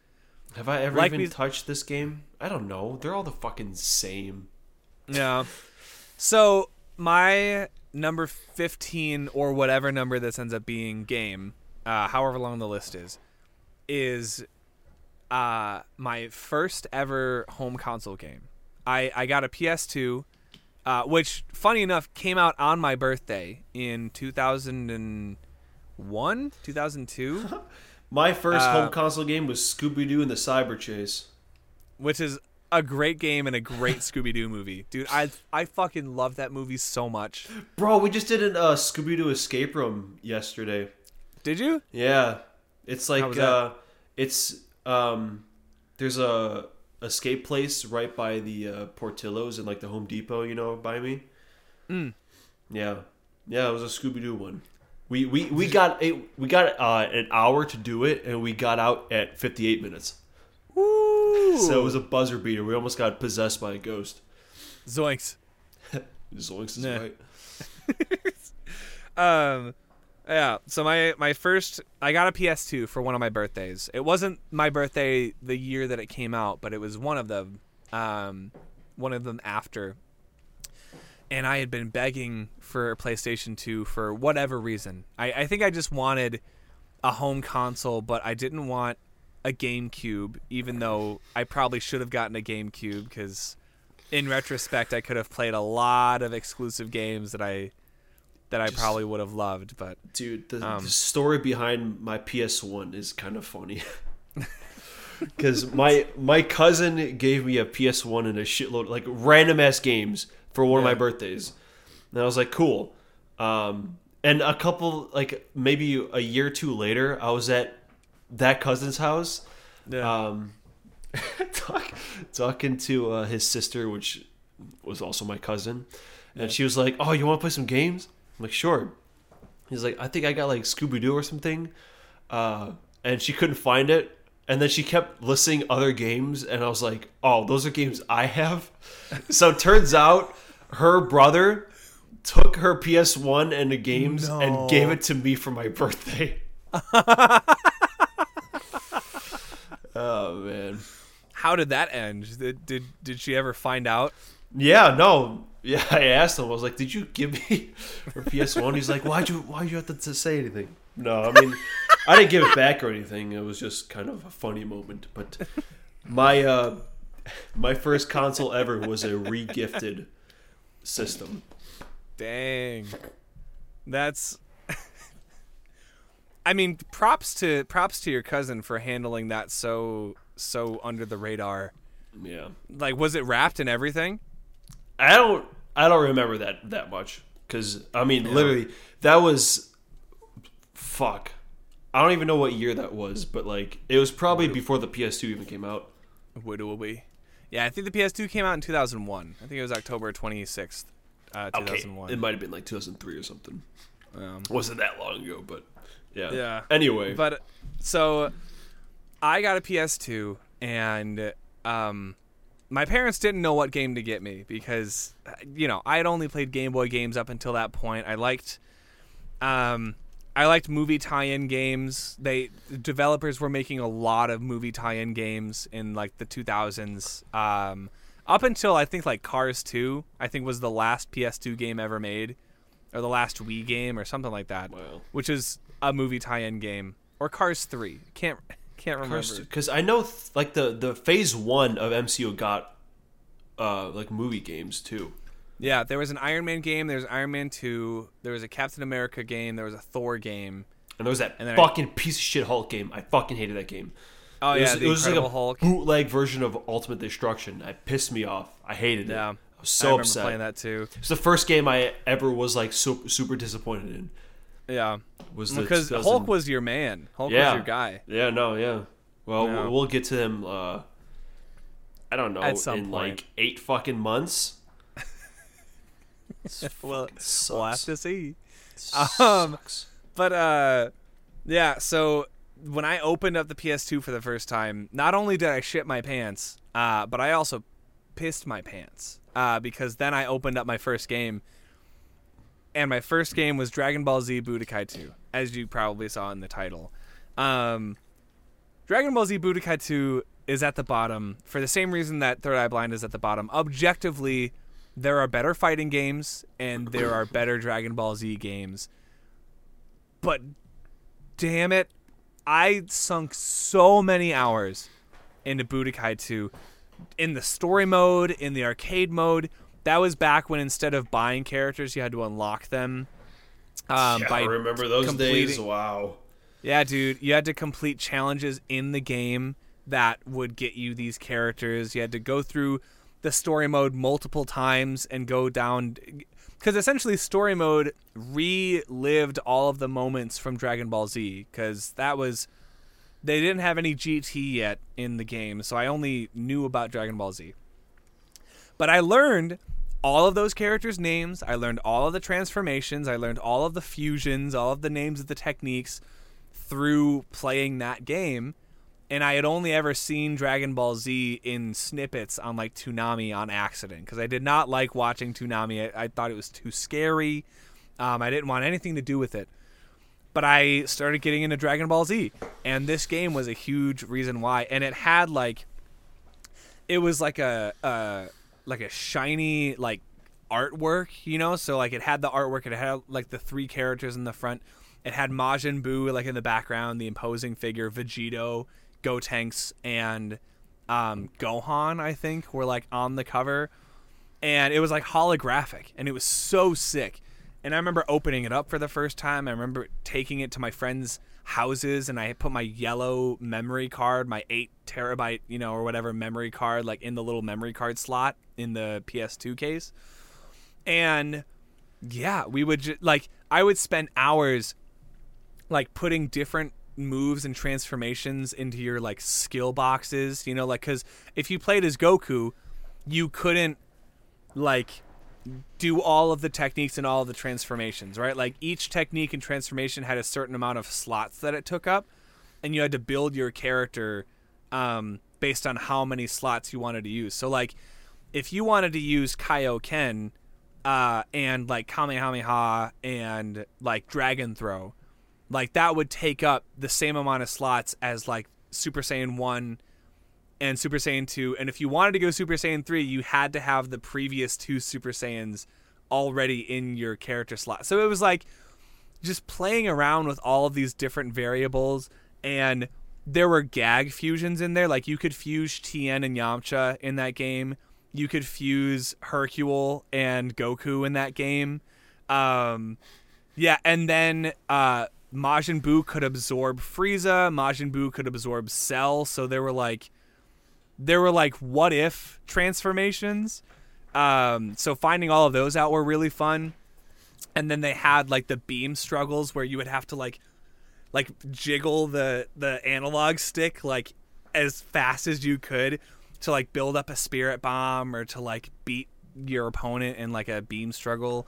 Have I ever Like even touched this game? I don't know. They're all the fucking same. yeah. So my number 15 or whatever number this ends up being game, uh, however long the list is, is uh, my first ever home console game. I, I got a PS2, uh, which, funny enough, came out on my birthday in 2001, 2002, My first Uh, home console game was Scooby Doo and the Cyber Chase. which is a great game and a great Scooby Doo movie. Dude, I, I fucking love that movie so much. Bro, we just did a uh, Scooby Doo escape room yesterday. Did you? Yeah, it's like uh, it's um, there's a escape place right by the uh, Portillos and like the Home Depot, you know, by me. Mm. Yeah, yeah, it was a Scooby Doo one. We we we got a we got uh, an hour to do it, and we got out at 58 minutes. Woo! So it was a buzzer beater. We almost got possessed by a ghost. Zoinks. Zoinks is Nah. right. Um, yeah. So my my first, I got a PS2 for one of my birthdays. It wasn't my birthday the year that it came out, but it was one of them. Um, one of them after. And I had been begging for a PlayStation 2 for whatever reason. I, I think I just wanted a home console, but I didn't want a GameCube, even though I probably should have gotten a GameCube because, in retrospect, I could have played a lot of exclusive games that I that I Just- probably would have loved. But Dude, the, Um, the story behind my PS1 is kind of funny. Because my my cousin gave me a PS1 and a shitload like random ass games for one of my birthdays, and I was like, cool. Um, and a couple like maybe a year or two later, I was at that cousin's house, um, talk, talking to uh, his sister, which was also my cousin, and she was like, "Oh, you want to play some games?" I'm like, "Sure." He's like, "I think I got like Scooby Doo or something," uh, and she couldn't find it. And then she kept listing other games, and I was like, "Oh, those are games I have." so it turns out her brother took her PS1 and the games No. and gave it to me for my birthday. oh man. how did that end? Did, did did she ever find out? Yeah, no. Yeah, I asked him. I was like, "Did you give me her PS1?" He's like, "Why'd you Why'd you have to, to say anything?" No, I mean, I didn't give it back or anything. It was just kind of a funny moment. But my uh, my first console ever was a regifted system. Dang, that's. I mean, props to props to your cousin for handling that so so under the radar. Yeah, Like, was it wrapped in everything? I don't I don't remember that that much because I mean, literally, that was fuck. I don't even know what year that was, but like it was probably before the PS2 even came out. Be? Yeah, I think the PS2 came out in 2001. I think it was October 26th, uh, Okay, 2001. it might have been like 2003 or something. Um, wasn't that long ago, but yeah. Yeah. Anyway, But so I got a PS2 and um my parents didn't know what game to get me because you know, I had only played Game Boy games up until that point. I liked um I liked movie tie-in games. They the developers were making a lot of movie tie-in games in like the 2000s. Um up until I think like Cars 2, I think was the last PS2 game ever made or the last Wii game or something like that wow. which is a movie tie-in game, or Cars Three. Can't can't remember. Because I know th- like the the phase one of MCU got uh like movie games too. Yeah, there was an Iron Man game. There was Iron Man Two. There was a Captain America game. There was a Thor game. And there was that then I- fucking piece of shit Hulk game. I fucking hated that game. Oh it yeah, was, the it was like Incredible a Hulk. bootleg version of Ultimate Destruction. I pissed me off. I hated it. Yeah, I was I so remember upset. playing that too. It's the first game I ever was like super, super disappointed in. Yeah, Was because 2000 Hulk was your man. Hulk Yeah. was your guy. Yeah, no, yeah. Well, Yeah. we'll- get to them. Uh, I don't know At some in point. like eight fucking months. Well, Sucks. we'll have to see. Um, But uh, yeah. So when I opened up the PS2 for the first time, not only did I shit my pants, uh, but I also pissed my pants uh, because then I opened up my first game, and my first game was Dragon Ball Z Budokai 2, as you probably saw in the title. Um, Dragon Ball Z Budokai 2 is at the bottom for the same reason that Third Eye Blind is at the bottom. Objectively, there are better fighting games and there are better Dragon Ball Z games. But damn it, I sunk so many hours into Budokai 2 in the story mode, in the arcade mode. That was back when instead of buying characters, you had to unlock them. Um, yeah, by I remember those days. Wow. yeah, dude, you had to complete challenges in the game that would get you these characters. You had to go through the story mode multiple times and go down because essentially story mode relived all of the moments from Dragon Ball Z because that was they didn't have any GT yet in the game, so I only knew about Dragon Ball Z. But I learned all of those characters' names. I learned all of the transformations. I learned all of the fusions, all of the names of the techniques through playing that game. And I had only ever seen Dragon Ball Z in snippets on like Toonami on accident because I did not like watching Toonami. I, I thought it was too scary. Um, I didn't want anything to do with it. But I started getting into Dragon Ball Z, and this game was a huge reason why. And it had like, it was like a, a like a shiny like artwork, you know. So like it had the artwork. It had like the three characters in the front. It had Majin Buu like in the background, the imposing figure, Vegito, Gotenks, and um, Gohan. I think were like on the cover, and it was like holographic, and it was so sick. And I remember opening it up for the first time. I remember taking it to my friends' houses, and I put my yellow memory card, my eight terabyte, you know, or whatever memory card, like in the little memory card slot in the PS2 case. And yeah, we would ju- like I would spend hours like putting different moves and transformations into your like skill boxes, you know, like cuz if you played as Goku, you couldn't like do all of the techniques and all of the transformations, right? Like each technique and transformation had a certain amount of slots that it took up and you had to build your character um, based on how many slots you wanted to use. So like if you wanted to use Kaioken uh, and like Kamehameha and like Dragon Throw, like that would take up the same amount of slots as like Super Saiyan 1 and Super Saiyan 2. And if you wanted to go Super Saiyan 3, you had to have the previous two Super Saiyans already in your character slot. So it was like just playing around with all of these different variables and there were gag fusions in there like you could fuse Tien and Yamcha in that game. You could fuse Hercule and Goku in that game. Um yeah, and then uh Majin Buu could absorb Frieza, Majin Buu could absorb Cell, so there were like there were like what if transformations. Um, so finding all of those out were really fun. And then they had like the beam struggles where you would have to like like jiggle the the analog stick like as fast as you could to like build up a spirit bomb or to like beat your opponent in like a beam struggle.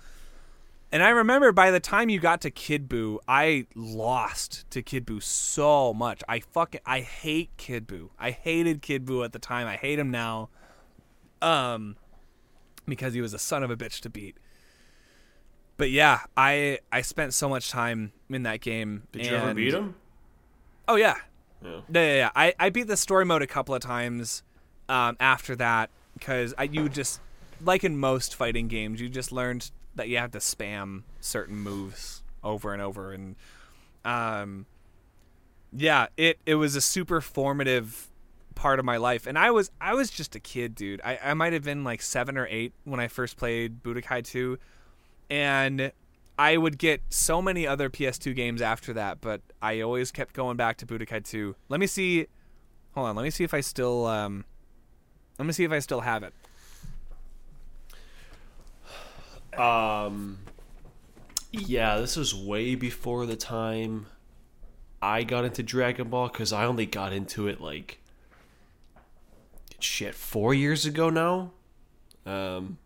And I remember by the time you got to Kid Buu, I lost to Kid Buu so much. I fucking I hate Kid Buu. I hated Kid Buu at the time. I hate him now. Um because he was a son of a bitch to beat. But yeah, I I spent so much time in that game. Did you ever beat him? Oh yeah. Yeah. Yeah, yeah, yeah. I, I beat the story mode a couple of times um, after that because I you just like in most fighting games you just learned that you have to spam certain moves over and over and um yeah it it was a super formative part of my life and I was I was just a kid dude I, I might have been like seven or eight when I first played Budokai 2 and I would get so many other PS2 games after that, but I always kept going back to Budokai 2. Let me see. Hold on. Let me see if I still. Um, let me see if I still have it. Um, yeah, this was way before the time I got into Dragon Ball because I only got into it like shit four years ago now. Um,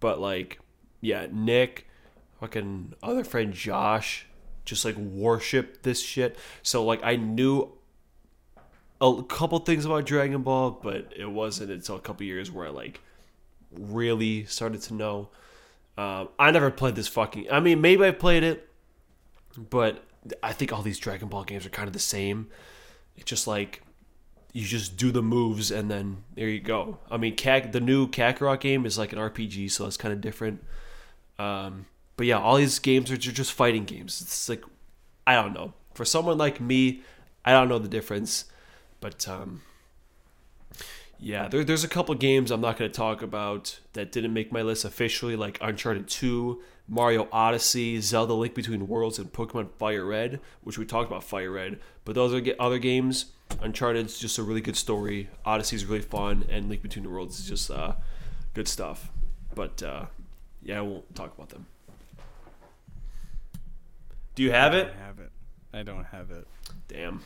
but like, yeah, Nick, fucking other friend Josh, just like worship this shit. So like, I knew a couple things about Dragon Ball, but it wasn't until a couple years where I like really started to know. Um, I never played this fucking. I mean, maybe I played it, but I think all these Dragon Ball games are kind of the same. It's just like you just do the moves and then there you go. I mean, Kak, the new Kakarot game is like an RPG, so it's kind of different. Um, but yeah, all these games are just fighting games. It's like I don't know. For someone like me, I don't know the difference. But um, yeah, there, there's a couple games I'm not going to talk about that didn't make my list officially, like Uncharted 2, Mario Odyssey, Zelda Link Between Worlds, and Pokemon Fire Red, which we talked about Fire Red. But those are other games. Uncharted's just a really good story. Odyssey's really fun, and Link Between the Worlds is just uh, good stuff. But uh, yeah, I won't talk about them. Do you have I it? don't have it. I don't have it. Damn.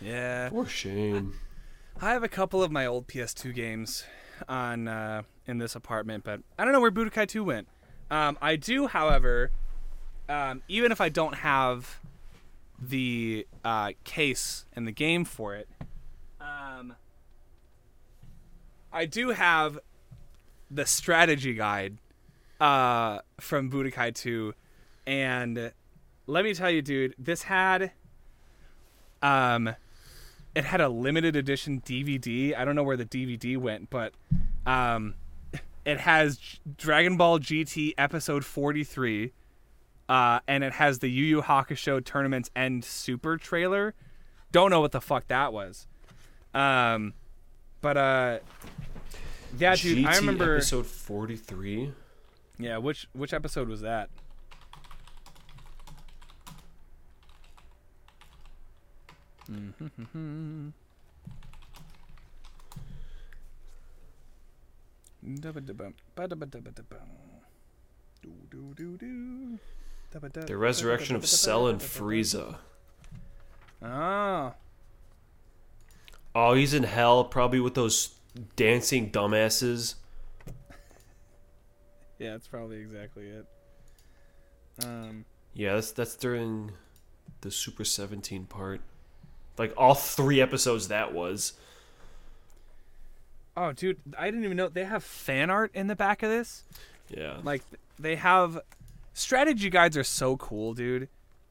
Yeah. For shame. I have a couple of my old PS2 games on uh, in this apartment, but I don't know where Budokai 2 went. Um, I do, however, um, even if I don't have the uh, case and the game for it, um, I do have the strategy guide uh, from Budokai 2, and let me tell you, dude, this had um it had a limited edition DVD. I don't know where the DVD went, but um, it has Dragon Ball GT episode 43, uh, and it has the Yu Yu Hakusho tournament's end super trailer. Don't know what the fuck that was. Um, but uh, yeah, dude, I remember. episode 43. Yeah, which which episode was that? The resurrection of Cell and Frieza. Oh, Oh, he's in hell, probably with those dancing dumbasses. yeah, that's probably exactly it. Um, Yeah, that's that's during the Super 17 part. Like all three episodes that was. oh, dude, I didn't even know they have fan art in the back of this. Yeah. Like they have strategy guides are so cool, dude.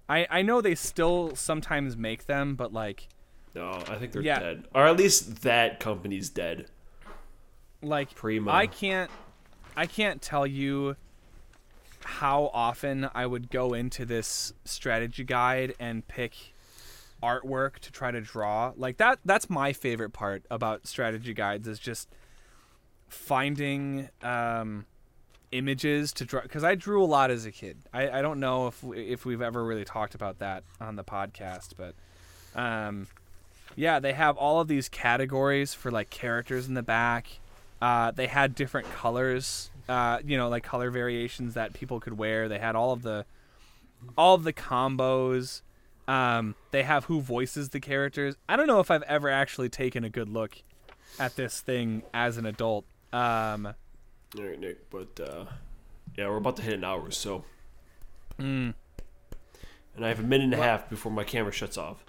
I I know they still sometimes make them, but like no, I think they're Yeah. dead. Or at least that company's dead. like Prima. I can't I can't tell you how often I would go into this strategy guide and pick artwork to try to draw. Like that that's my favorite part about strategy guides is just finding um images to draw because I drew a lot as a kid. I, I don't know if if we've ever really talked about that on the podcast, but um, yeah, they have all of these categories for like characters in the back. Uh, they had different colors, uh, you know, like color variations that people could wear. They had all of the all of the combos. Um, they have who voices the characters. I don't know if I've ever actually taken a good look at this thing as an adult. Um, All right, Nick, but uh yeah, we're about to hit an hour, so mm, and I have a minute and a half before my camera shuts off.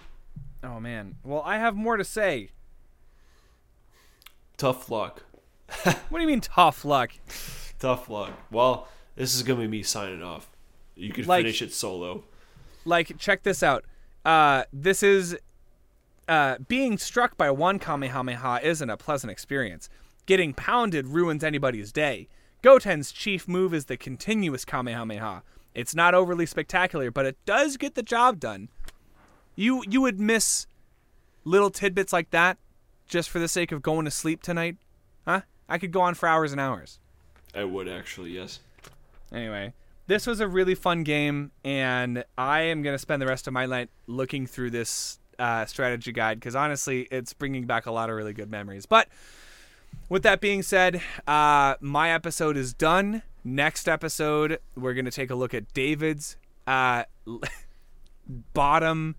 oh man. Well, I have more to say. Tough luck. What do you mean tough luck? Tough luck. Well, this is gonna be me signing off. You can Like- finish it solo. Like check this out. Uh this is uh being struck by one kamehameha isn't a pleasant experience. Getting pounded ruins anybody's day. Goten's chief move is the continuous kamehameha. It's not overly spectacular but it does get the job done. You you would miss little tidbits like that just for the sake of going to sleep tonight? Huh? I could go on for hours and hours. I would actually, yes. Anyway, this was a really fun game, and I am going to spend the rest of my night looking through this uh, strategy guide because honestly, it's bringing back a lot of really good memories. But with that being said, uh, my episode is done. Next episode, we're going to take a look at David's uh, bottom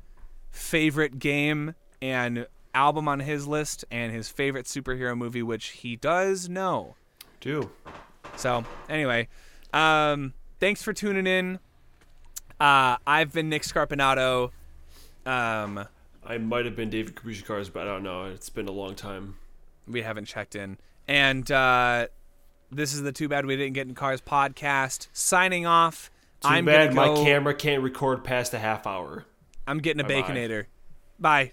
favorite game and album on his list, and his favorite superhero movie, which he does know. Do. So anyway, um, thanks for tuning in. Uh, I've been Nick Scarpinato. Um, I might have been David Kabushi Cars, but I don't know. It's been a long time. we haven't checked in, and uh, this is the Too Bad We Didn't Get in Cars podcast. Signing off. Too I'm bad gonna my camera can't record past a half hour. I'm getting a Bye-bye. baconator. Bye.